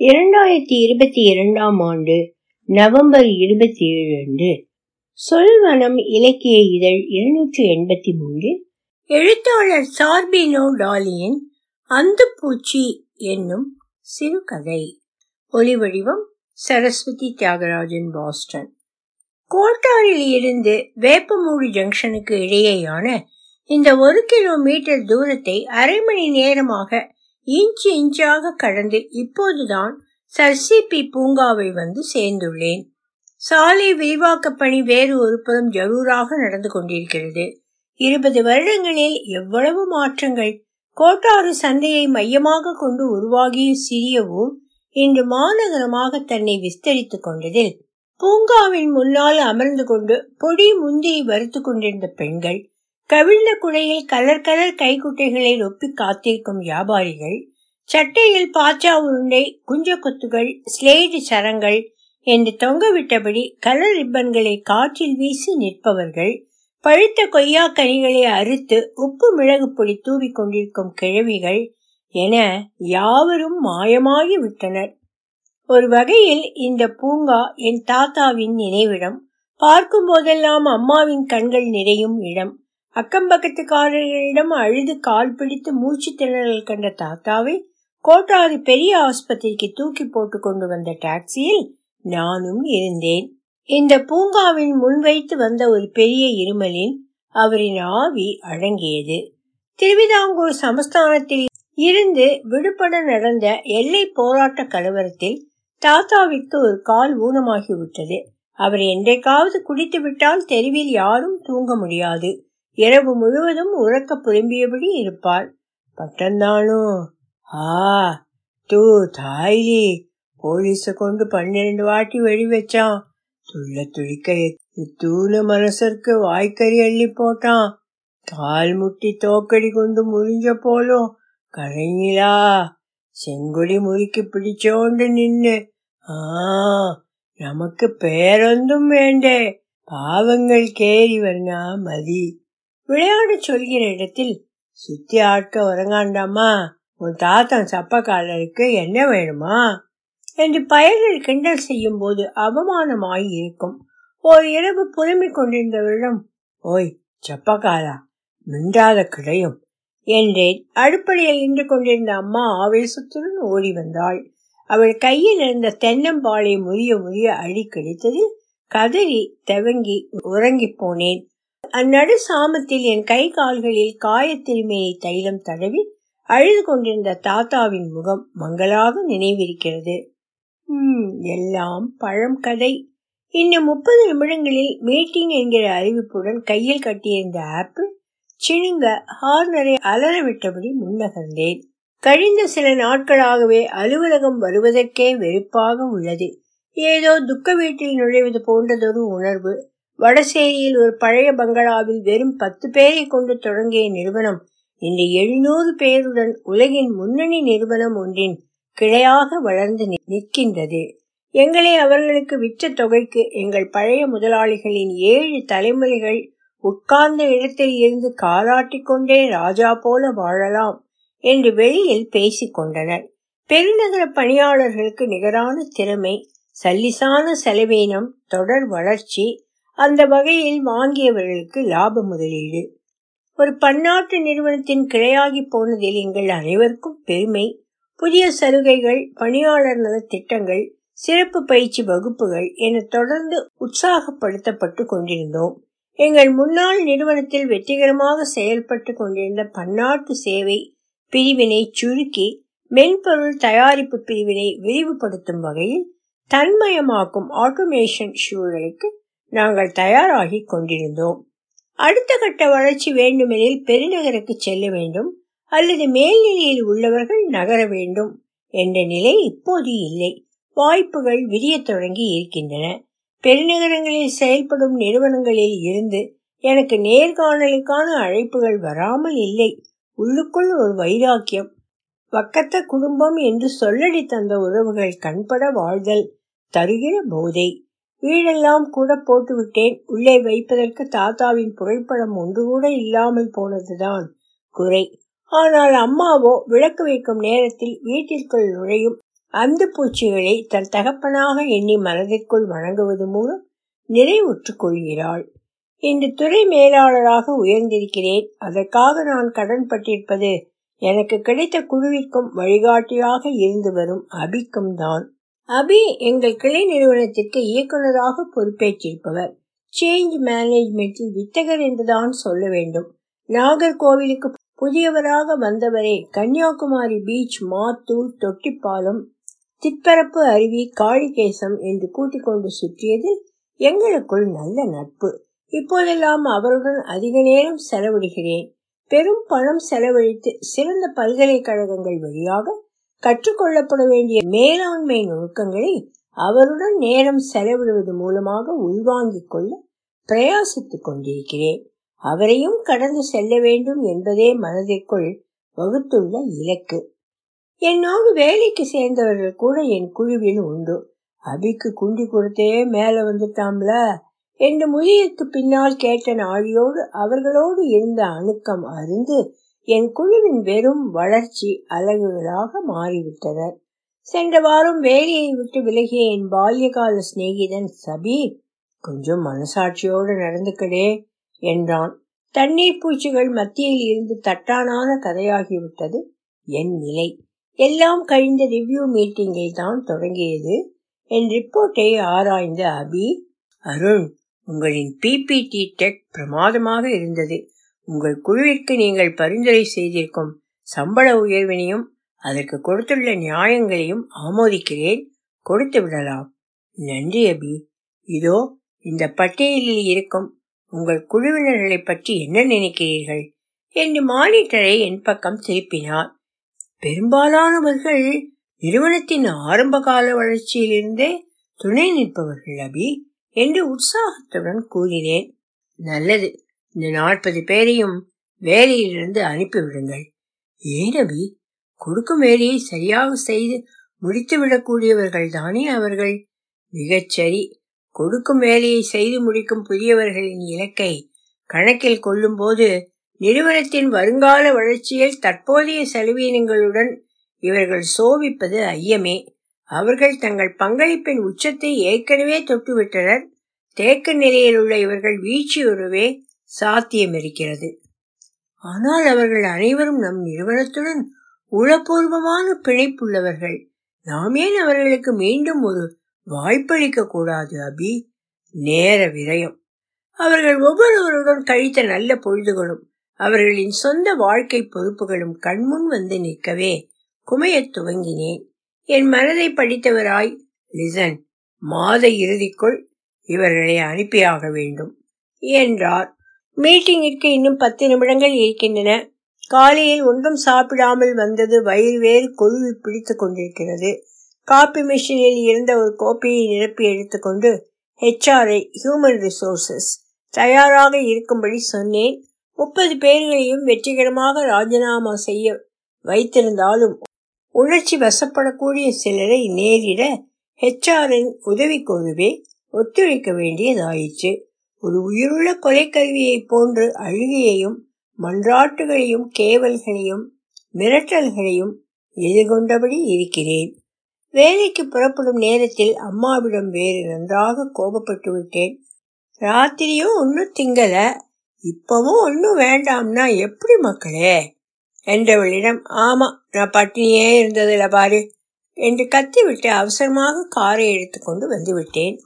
இரண்டாயிரத்தி இருபத்தி இரண்டாம் ஆண்டு நவம்பர் இருபத்தி ஏழு அன்று. சொல்வனம் இலக்கிய இதழ் இருநூற்றி எண்பத்தி மூன்று. எழுத்தாளர் சார்பினோ டாலியின் அந்துப்பூச்சி என்னும் சிறுகதை. ஒளிவடிவம் சரஸ்வதி தியாகராஜன் பாஸ்டன். கோட்டாரில் இருந்து வேப்பமூடு ஜங்ஷனுக்கு இடையேயான இந்த ஒரு கிலோமீட்டர் தூரத்தை அரை மணி நேரமாக இன்ச்சு இன்ச்சாக கடந்து இப்போதுதான் சர்சிபி பூங்காவை வந்து சேர்ந்துள்ளேன். சாலை விரிவாக்க பணி வேறு ஒரு புறம் ஜரூராக நடந்து கொண்டிருக்கிறது. இருபது வருடங்களில் எவ்வளவு மாற்றங்கள். கோட்டாறு சந்தையை மையமாக கொண்டு உருவாகிய சிறிய ஊர் இன்று மாநகரமாக தன்னை விஸ்தரித்துக் கொண்டதில் பூங்காவின் முன்னால் அமர்ந்து கொண்டு பொடி முந்தியை வறுத்து கொண்டிருந்த பெண்கள் கவிழ்ந்த குடையில் கலர் கலர் கைக்குட்டைகளை ஒப்பி காத்திருக்கும் வியாபாரிகள் சட்டையில் பாச்சா உருண்டை குஞ்ச கொத்துகள் ஸ்லேடு சரங்கள் என்று தொங்கவிட்டபடி கலர் ரிப்பன்களை காற்றில் வீசி நிற்பவர்கள் பழுத்த கொய்யா கனிகளை அறுத்து உப்பு மிளகு பொடி தூவி கொண்டிருக்கும் கிழவிகள் என யாவரும் மாயமாகி விட்டனர். ஒரு வகையில் இந்த பூங்கா என் தாத்தாவின் நினைவிடம் பார்க்கும் போதெல்லாம் அம்மாவின் கண்கள் நிறையும் இடம். அக்கம்பக்கத்துக்காரர்களிடம் அழுது கால் பிடித்து மூச்சு திணறல் கண்ட தாத்தாவை கோட்டாறு பெரிய ஆஸ்பத்திரிக்கு தூக்கி போட்டு கொண்டு வந்த டாக்ஸியில் நானும் இருந்தேன். இந்த பூங்காவின் முன்வைத்து வந்த ஒரு பெரிய இருமலில் அவரின் ஆவி அடங்கியது. திருவிதாங்கூர் சமஸ்தானத்தில் இருந்து விடுபட நடந்த எல்லை போராட்ட கலவரத்தில் தாத்தாவிற்கு ஒரு கால் ஊனமாகிவிட்டது. அவர் என்றைக்காவது குடித்து விட்டால் தெருவில் யாரும் தூங்க முடியாது. இரவு முழுவதும் உறக்க புலம்பியபடி இருப்பாள். பட்டந்தானோ? ஆ தூ தாயி. போலீஸ கொண்டு பன்னிரண்டு வாட்டி வெடி வச்சான். துள்ள துளிக்க தூண மனசருக்கு வாய்க்கறி அள்ளி போட்டான். கால் முட்டி தோக்கடி கொண்டு முறிஞ்ச போலும் கரைஞிலா செங்கொடி முறுக்கி பிடிச்சோண்டு நின்னு ஆ நமக்கு பேரொந்தும் வேண்டே. பாவங்கள் கேரி வரணா மதி. விளையாட சொல்கிற இடத்தில் சுத்தி ஆட்க உறங்காண்டாமா? உன் தாத்தன் சப்பக்காலருக்கு என்ன வேணுமா? என்று பயலில் கிண்டல் செய்யும் போது அவமானமாய் இருக்கும். ஓர் இரவு புலம்பிக் கொண்டிருந்தவரிடம் ஓய் சப்பக்காலா மிண்டாத கிடையும். என்றேன். அடுப்படையில் நின்று கொண்டிருந்த அம்மா ஆவேசத்துடன் ஓடி வந்தாள். அவள் கையில் இருந்த தென்னம்பாளை முறிய முறிய அடி கிடைத்ததில் கதறி தவங்கி உறங்கி போனேன். அந்நடு சாமத்தில் என் கை கால்களில் காயத்திருமையை தைலம் தடவி அழுது கொண்டிருந்த தாத்தாவின் முகம் மங்களாக நினைவிருக்கிறது. உம் எல்லாம் பழம் கதை. இன்னும் முப்பது நிமிடங்களில் மீட்டிங் என்கிற அறிவிப்புடன் கையில் கட்டியிருந்த ஆப்பிள் சிணுங்க ஹார்னரை அலற விட்டபடி முன்னகர்ந்தேன். கழிந்த சில நாட்களாகவே அலுவலகம் வருவதற்கே வெறுப்பாக உள்ளது. ஏதோ துக்க வீட்டில் நுழைவது போன்றதொரு உணர்வு வடசேரியில் ஒரு பழைய பங்களாவில் வெறும் பத்து பேரை கொண்டு தொடங்கிய நிறுவனம் இந்த எழுநூறு பேருடன் உலகின் முன்னணி நிறுவனம் ஒன்றின் கிளையாக வளர்ந்து நிற்கின்றது. எங்களை அவர்களுக்கு விற்ற தொகைக்கு எங்கள் பழைய முதலாளிகளின் ஏழு தலைமுறைகள் உட்கார்ந்த இடத்தில் இருந்து காலாட்டிக்கொண்டே ராஜா போல வாழலாம் என்று வெளியில் பேசிக் கொண்டனர். பெருநகர பணியாளர்களுக்கு நிகரான திறமை சல்லிசான செலவீனம் தொடர் வளர்ச்சி அந்த வகையில் வாங்கியவர்களுக்கு லாப முதலீடு. ஒரு பன்னாட்டு நிறுவனத்தின் கிளையாகி போனதில் எங்கள் அனைவருக்கும் பெருமை. புதிய சலுகைகள் பணியாளர் நல திட்டங்கள் சிறப்பு பயிற்சி வகுப்புகள் என தொடர்ந்து உற்சாகப்படுத்தப்பட்டு கொண்டிருந்தோம். எங்கள் முன்னாள் நிறுவனத்தில் வெற்றிகரமாக செயல்பட்டு கொண்டிருந்த பன்னாட்டு சேவை பிரிவினை சுருக்கி மென்பொருள் தயாரிப்பு பிரிவினை விரிவுபடுத்தும் வகையில் தன்மயமாக்கும் ஆட்டோமேஷன் சூழலுக்கு நாங்கள் தயாராகி கொண்டிருந்தோம். அடுத்த கட்ட வளர்ச்சி வேண்டுமெனில் பெருநகருக்கு செல்ல வேண்டும். அல்லது மேல்நிலையில் உள்ளவர்கள் நகர வேண்டும் என்ற நிலை இப்போது இல்லை. வாய்ப்புகள் விரிய தொடங்கி இருக்கின்றன. பெருநகரங்களில் செயல்படும் நிறுவனங்களில் இருந்து எனக்கு நேர்காணலுக்கான அழைப்புகள் வராமல் இல்லை. உள்ளுக்குள் ஒரு வைராக்கியம். வக்கத்த குடும்பம் என்று சொல்லடி தந்த உறவுகள் கண்பட வாழ்தல் தருகிற போதை. வீடெல்லாம் கூட போட்டுவிட்டேன். உள்ளே வைப்பதற்கு தாத்தாவின் புகைப்படம் ஒன்று கூட இல்லாமல் போனதுதான். குறை. ஆனால் அம்மாவோ விளக்கு வைக்கும் நேரத்தில் வீட்டிற்குள் நுழையும் அந்த பூச்சிகளை தன் தகப்பனாக எண்ணி மனதிற்குள் வணங்குவது மூலம் நிறைவுற்று கொள்கிறாள். இன்று துறை மேலாளராக உயர்ந்திருக்கிறேன். அதற்காக நான் கடன் பட்டிருப்பது எனக்கு கிடைத்த குழுவிற்கும் வழிகாட்டியாக இருந்து வரும் அபிக்கும் தான். அபி எங்கள் கிளை நிறுவனத்திற்கு இயக்குநராக பொறுப்பேற்றிருப்பவர். சேஞ்ச் மேனேஜ்மெண்டில் வித்தகர் என்றுதான் சொல்ல வேண்டும். நாகர்கோவிலுக்கு புதியவராக வந்தவரே கன்னியாகுமரி பீச் மாத்தூர் தொட்டிப்பாலம் திப்பரப்பு அருவி காளிகேசம் என்று கூட்டிக் கொண்டு சுற்றியதில் எங்களுக்குள் நல்ல நட்பு. இப்போதெல்லாம் அவருடன் அதிக நேரம் செலவிடுகிறேன். பெரும் பணம் செலவழித்து சிறந்த பல்கலைக்கழகங்கள் வழியாக கற்றுக்கொள்ளப்பட வேண்டிய மேலாண்மை நுணுக்கங்களை அவருடன் நேரம் செலவிடுவது மூலமாக உள்வாங்கிக் கொள்ள பிரயாசித்துக் கொண்டிருக்கிறேன். அவரையும் கடந்து செல்ல வேண்டும் என்பதே மனதிற்குள் வகுத்துள்ள இலக்கு. என்னோடு வேலைக்கு சேர்ந்தவர்கள் கூட என் குழுவில் உண்டு. அபிக்கு குண்டி கொடுத்தே மேல வந்துட்டாம்ல? என்று முதியக்கு பின்னால் கேட்ட நாழியோடு அவர்களோடு இருந்த அணுக்கம் அருந்து என் குழுவின் வெறும் வளர்ச்சி அலகுகளாக மாறிவிட்டனர் சென்ற வாரம் வேலையை விட்டு விலகிய என் பால்யகால சிநேகிதன் சபீர் கொஞ்சம் மனசாட்சியோடு நடந்துக்கடே என்றான். தண்ணீர் பூச்சிகள் மத்தியில் இருந்து தட்டானான கதையாகிவிட்டது என் நிலை. எல்லாம் கழிந்த ரிவ்யூ மீட்டிங்கில் தான் தொடங்கியது என் ரிப்போர்ட்டை ஆராய்ந்த அபி அருண் உங்களின் பிபிடி டெக் பிரமாதமாக இருந்தது. உங்கள் குழுவிற்கு நீங்கள் பரிந்துரை செய்திருக்கும் சம்பள உயர்வினையும் அதற்கு கொடுத்துள்ள நியாயங்களையும் ஆமோதிக்கிறேன். கொடுத்து விடலாம். நன்றி அபி. இதோ இந்த பட்டியலில் இருக்கும் உங்கள் குழுவினர்களை பற்றி என்ன நினைக்கிறீர்கள்? என்று மானிட்டரை என் பக்கம் திருப்பினார். பெரும்பாலானவர்கள் நிறுவனத்தின் ஆரம்ப கால வளர்ச்சியிலிருந்தே துணை நிற்பவர்கள் அபி என்று உற்சாகத்துடன் கூறினேன். நல்லது. இந்த நாற்பது பேரையும் வேலையிலிருந்து அனுப்பிவிடுங்கள். ஏனவி கொடுக்கும் வேலையை சரியாக செய்து முடித்துவிடக்கூடியவர்கள் தானே அவர்கள்? மிகச்சரி கொடுக்கும் வேலையை செய்து முடிக்கும் புதியவர்களின் இலக்கை கணக்கில் கொள்ளும் போது நிறுவனத்தின் வருங்கால வளர்ச்சியில் தற்போதைய செலவீனங்களுடன் இவர்கள் சோபிப்பது ஐயமே. அவர்கள் தங்கள் பங்களிப்பின் உச்சத்தை ஏற்கனவே தொட்டுவிட்டனர். தேக்க நிலையில் உள்ள இவர்கள் வீழ்ச்சியுறவே சாத்தியம் இருக்கிறது ஆனால் அவர்கள் அனைவரும் நம் நிறுவனத்துடன் உளப்பூர்வமான பிணைப்புள்ளவர்கள். நாம் ஏன் அவர்களுக்கு மீண்டும் ஒரு வாய்ப்பளிக்க கூடாது அபி? நேர விரயம். அவர்கள் ஒவ்வொருவருடன் கழித்த நல்ல பொழுதுகளும் அவர்களின் சொந்த வாழ்க்கை பொறுப்புகளும் கண்முன் வந்து நிற்கவே குமையத் துவங்கினேன். என் மனதை படித்தவராய் லிசன் மாத இறுதிக்குள் இவர்களை அனுப்பியாக வேண்டும் என்றார். மீட்டிங்கிற்கு இன்னும் பத்து நிமிடங்கள் இருக்கின்றன. காலையில் ஒன்றும் சாப்பிடாமல் வந்தது வயிறு வேறு கொழுவி பிடித்து கொண்டிருக்கிறது. காப்பி மிஷினில் இருந்த ஒரு கோப்பையை நிரப்பி எடுத்துக்கொண்டு ஹெச்ஆர்ஐ ஹியூமன் ரிசோர்சஸ் தயாராக இருக்கும்படி சொன்னேன். முப்பது பேர்களையும் வெற்றிகரமாக ராஜினாமா செய்ய வைத்திருந்தாலும் உணர்ச்சி வசப்படக்கூடிய சிலரை நேரிட ஹெச்ஆரின் உதவி குழுவே ஒத்துழைக்க வேண்டியதாயிற்று. ஒரு உயிருள்ள கொலைக்கருவியைப் போன்று அழுகையையும் மன்றாட்டுகளையும் கேவல்களையும் மிரட்டல்களையும் எதிர்கொண்டபடி இருக்கிறேன். வேலைக்கு புறப்படும் நேரத்தில் அம்மாவிடம் வேறு நன்றாக கோபப்பட்டு விட்டேன். ராத்திரியும் ஒன்னும் திங்கல இப்பவும் ஒன்னும் வேண்டாம்னா எப்படி மக்களே? என்றவளிடம் ஆமா நான் பட்டினியே இருந்ததில்ல பாரு என்று கத்திவிட்டு அவசரமாக காரை எடுத்துக்கொண்டு வந்து விட்டேன்.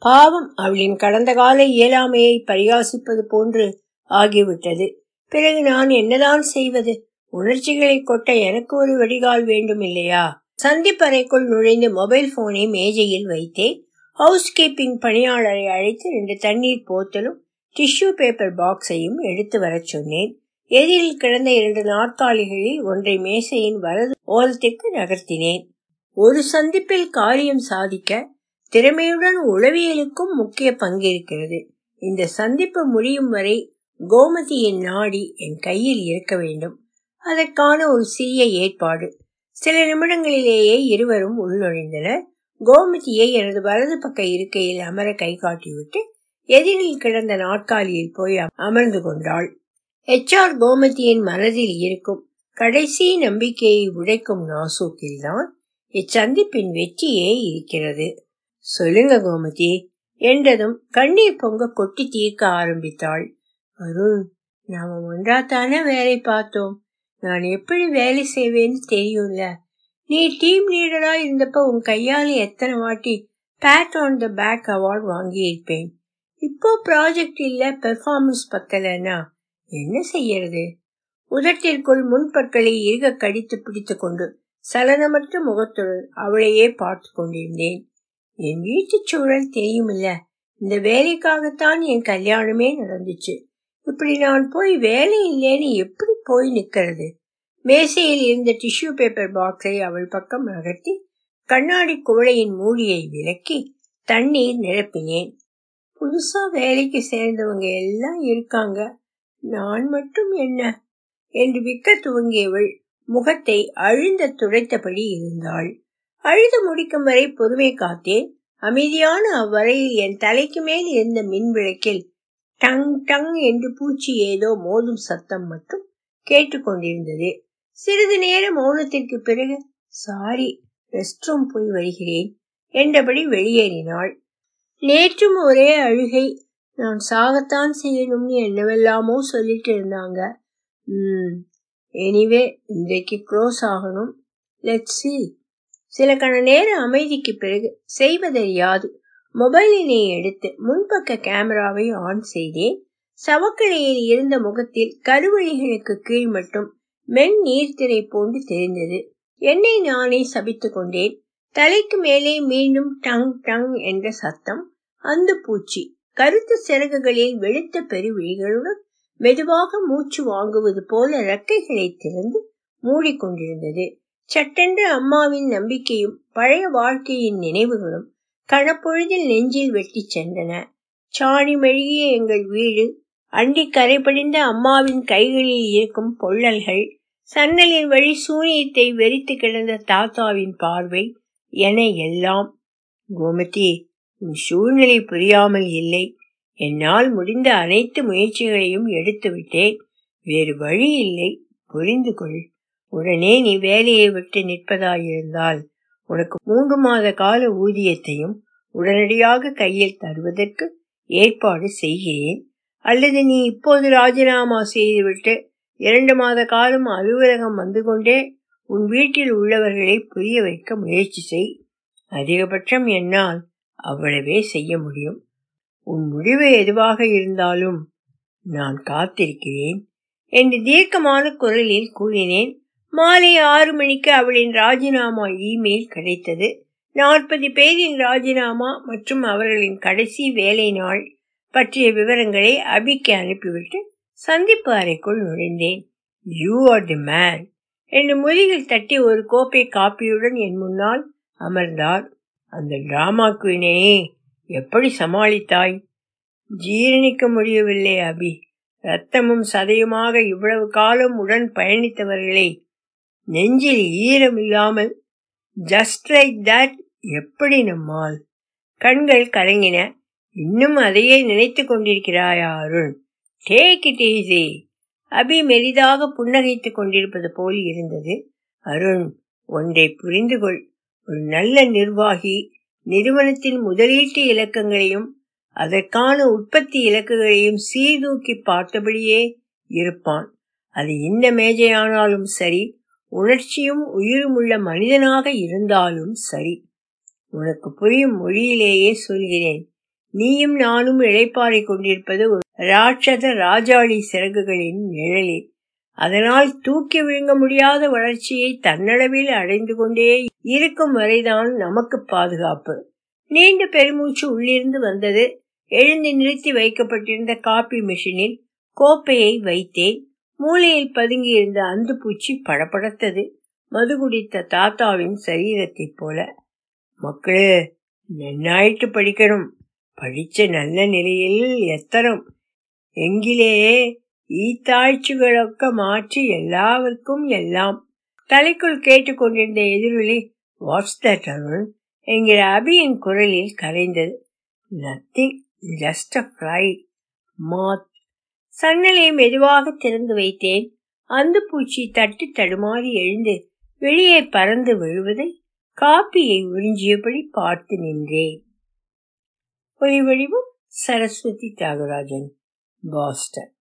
பாவம் அவளின் கடந்த கால இயலாமையை பரிகாசிப்பது போன்று ஆகிவிட்டது. பிறகு நான் என்னதான் செய்வது? உணர்ச்சிகளை கொட்ட எனக்கு ஒரு வடிகால் வேண்டும் இல்லையா சந்திப்பறைக்குள் நுழைந்து மொபைல் போனை மேஜையில் வைத்தேன் ஹவுஸ் கீப்பிங் பணியாளரை அழைத்து ரெண்டு தண்ணீர் போத்தலும் டிஷ்யூ பேப்பர் பாக்ஸையும் எடுத்து வரச் சொன்னேன். எதிரில் கிடந்த இரண்டு நாற்காலிகளில் ஒன்றை மேசையின் வலது ஓரத்திற்கு நகர்த்தினேன். ஒரு சந்திப்பில் காரியம் சாதிக்க திறமையுடன் உளவியலுக்கும் முக்கிய பங்கிருக்கிறது. இந்த சந்திப்பு முடியும் வரை கோமதியின் நாடி என் கையில் இருக்க வேண்டும். அதற்கான ஒரு சிறிய ஏற்பாடு. சில நிமிடங்களிலேயே இருவரும் உள்நுழைந்தனர். கோமதியை எனது வலது பக்க இருக்கையில் அமர கை காட்டிவிட்டு எதிரில் கிடந்த நாற்காலியில் போய் அமர்ந்து கொண்டாள். எச்ஆர் கோமதியின் மனதில் இருக்கும் கடைசி நம்பிக்கையை உடைக்கும் நாசூக்கில்தான் இச்சந்திப்பின் வெற்றியே இருக்கிறது. சொல்லுங்க கோமதி என்றதும் கண்ணீர் பொங்க கொட்டி தீர்க்க ஆரம்பித்தாள். அருண் நாம ஒன்றாத்தானே வேலை பார்த்தோம். நான் எப்படி வேலை செய்வேன்னு தெரியும்ல. நீ டீம் லீடரா இருந்தப்ப உன் கையால எத்தனை வாட்டி pat on the back award வாங்கியிருப்பேன். இப்போ ப்ராஜெக்ட் இல்ல பெர்ஃபார்மன்ஸ் பத்தலைன்னா என்ன செய்யறது? உதட்டிற்குள் முன்பற்களை இறுக கடித்து பிடித்து கொண்டு சலனமற்ற முகத்துடன் அவளையே பார்த்து கொண்டிருந்தேன். என் வீட்டு சூழல் தெரியுமில்ல. இந்த வேலைக்காகத்தான் என் கல்யாணமே நடந்துச்சு. இப்படி நான் போய் வேலை இல்லைன்னு எப்படி போய் நிக்கிறது? மேசையில் இருந்த டிஷ்யூ பேப்பர் பாக்ஸை அவள் பக்கம் நகர்த்தி கண்ணாடி குவளையின் மூடியை விலக்கி தண்ணீர் நிரப்பினேன். புதுசா வேலைக்கு சேர்ந்தவங்க எல்லாம் இருக்காங்க. நான் மட்டும் என்ன? என்று விற்க துவங்கியவள் முகத்தை அழுந்த துடைத்தபடி இருந்தாள். அழுது முடிக்கும் வரை பொறுமை காத்தேன் அமைதியான அவ்வரையில் என் தலைக்கு மேல் இருந்த மின் விளக்கில் டங் டங் என்று பூச்சி ஏதோ மோதும் சத்தம் மட்டும் கேட்டுக்கொண்டிருந்தது சிறிது நேர மௌனத்திற்கு பிறகு சாரி ரெஸ்ட் ரூம் போய் வருகிறேன் என்றபடி வெளியேறினாள். நேற்றும் ஒரே அழுகை நான் சாகத்தான் செய்யணும்னு என்னவெல்லாமோ சொல்லிட்டு இருந்தாங்க. ம் எனிவே இன்றைக்கு க்ளோஸ் ஆகணும். லெட் சி சில கண நேர அமைதிக்கு பிறகு செய்வதறியாது. மொபைலினை எடுத்து முன்பக்க கேமராவை ஆன் செய்தேன் சவக்கிளையில் இருந்த முகத்தில் கருவழிகளுக்கு கீழ் மட்டும் மென் நீர்த்திரை போன்று தெரிந்தது. என்னை நானே சபித்து கொண்டேன். தலைக்கு மேலே மீண்டும் டங் டங் என்ற சத்தம் அந்த பூச்சி. கருத்து சிறகுகளில் வெளுத்த பெருவிழிகளுடன் மெதுவாக மூச்சு வாங்குவது போல ரெக்கைகளை திறந்து மூடிக்கொண்டிருந்தது. சட்டென்று அம்மாவின் நம்பிக்கையும் பழைய வாழ்க்கையின் நினைவுகளும் கணப்பொழுதில் நெஞ்சில் வெட்டி சென்றன. சாணி மெழுகிய எங்கள் வீடு அண்டி கரைபடிந்த அம்மாவின் கைகளில் இருக்கும் பொள்ளல்கள் சன்னலின் வழி சூனியத்தை வெறித்து கிடந்த தாத்தாவின் பார்வை என எல்லாம். கோமதி உன் சூழ்நிலை புரியாமல் இல்லை. என்னால் முடிந்த அனைத்து முயற்சிகளையும் எடுத்துவிட்டேன். வேறு வழி இல்லை. புரிந்து கொள். உடனே நீ வேலையை விட்டு நிற்பதாயிருந்தால் உனக்கு மூன்று மாத கால ஊதியத்தையும் உடனடியாக கையில் தருவதற்கு ஏற்பாடு செய்கிறேன். அல்லது நீ இப்போது ராஜினாமா செய்துவிட்டு இரண்டு மாத காலம் அலுவலகம் வந்து கொண்டே உன் வீட்டில் உள்ளவர்களை புரிய வைக்க முயற்சி செய். அதிகபட்சம் என்னால் அவ்வளவே செய்ய முடியும். உன் முடிவு எதுவாக இருந்தாலும் நான் காத்திருக்கிறேன் என்று தீர்க்கமான குரலில் கூறினேன். மாலை ஆறு மணிக்கு அவளின் ராஜினாமா இமெயில் கிடைத்தது. நாற்பது பேரின் ராஜினாமா மற்றும் அவர்களின் கடைசி வேலை நாள் பற்றிய விவரங்களை அபிக்கு அனுப்பிவிட்டு சந்திப்பு அறைக்குள் நுழைந்தேன். யூ ஆர் தி மேன் என்று முதுகில் தட்டி ஒரு கோப்பை காப்பியுடன் என் முன்னால் அமர்ந்தார். அந்த டிராமா குயினே எப்படி சமாளித்தாய்? ஜீரணிக்க முடியவில்லை அபி. ரத்தமும் சதையுமாக இவ்வளவு காலம் உடன் பயணித்தவர்களை நெஞ்சில் ஈரம் இல்லாமல் ஜஸ்ட் லைக் தட் எப்படி நம்மால்? கண்கள் கலங்கின. இன்னும் அதையே நினைத்து கொண்டிருக்கிறாயா Arun? Take it easy Abhi மெரிதாக புன்னகைத்துக் கொண்டிருப்பது போல் இருந்தது. அருண் ஒன்றை புரிந்து கொள் ஒரு நல்ல நிர்வாகி நிறுவனத்தின் முதலீட்டு இலக்கங்களையும் அதற்கான உற்பத்தி இலக்குகளையும் சீர்தூக்கி பார்த்தபடியே இருப்பான். அது இந்த மேஜையானாலும் சரி உணர்ச்சியும் உயிருமுள்ள மனிதனாக இருந்தாலும் சரி. உனக்கு புரியும் மொழியிலேயே சொல்கிறேன். நீயும் நானும் இழைப்பாறை கொண்டிருப்பது ராட்சத ராஜாளி சிறகுகளின் நிழலில் அதனால் தூக்கி விழுங்க முடியாத வளர்ச்சியை தன்னளவில் அடைந்து கொண்டே இருக்கும் வரைதான் நமக்கு பாதுகாப்பு. நீண்ட பெருமூச்சு உள்ளிருந்து வந்தது. எழுந்து நிறுத்தி வைக்கப்பட்டிருந்த காபி மிஷினில் கோப்பையை வைத்தேன். மூளையில் பதுங்கியிருந்த அந்த பூச்சி படபடத்தது. மது குடித்த தாத்தாவின் சரீரத்தைப் போல மக்களே நன்னாயிட்டு படிக்கணும். படிச்ச நல்ல நிலையில் எத்தனம். எங்கிலே ஈத்தாய்ச்சிகளொக்க மாற்றி எல்லாவருக்கும் எல்லாம். தலைக்குள் கேட்டுக்கொண்டிருந்த எதிரொலி வாட்ஸ் தட் அருண் என்கிற அபியின் குரலில் கரைந்தது. நத்திங் ஜஸ்ட் அ ஃப்ரை மாத் சன்னலை மெதுவாக திறந்து வைத்தேன். அந்த பூச்சி தட்டி தடுமாறி எழுந்து வெளியே பறந்து விழுவதை காப்பியை உறிஞ்சியபடி பார்த்து நின்றேன். ஒலி வடிவம் சரஸ்வதி தியாகராஜன் பாஸ்டன்.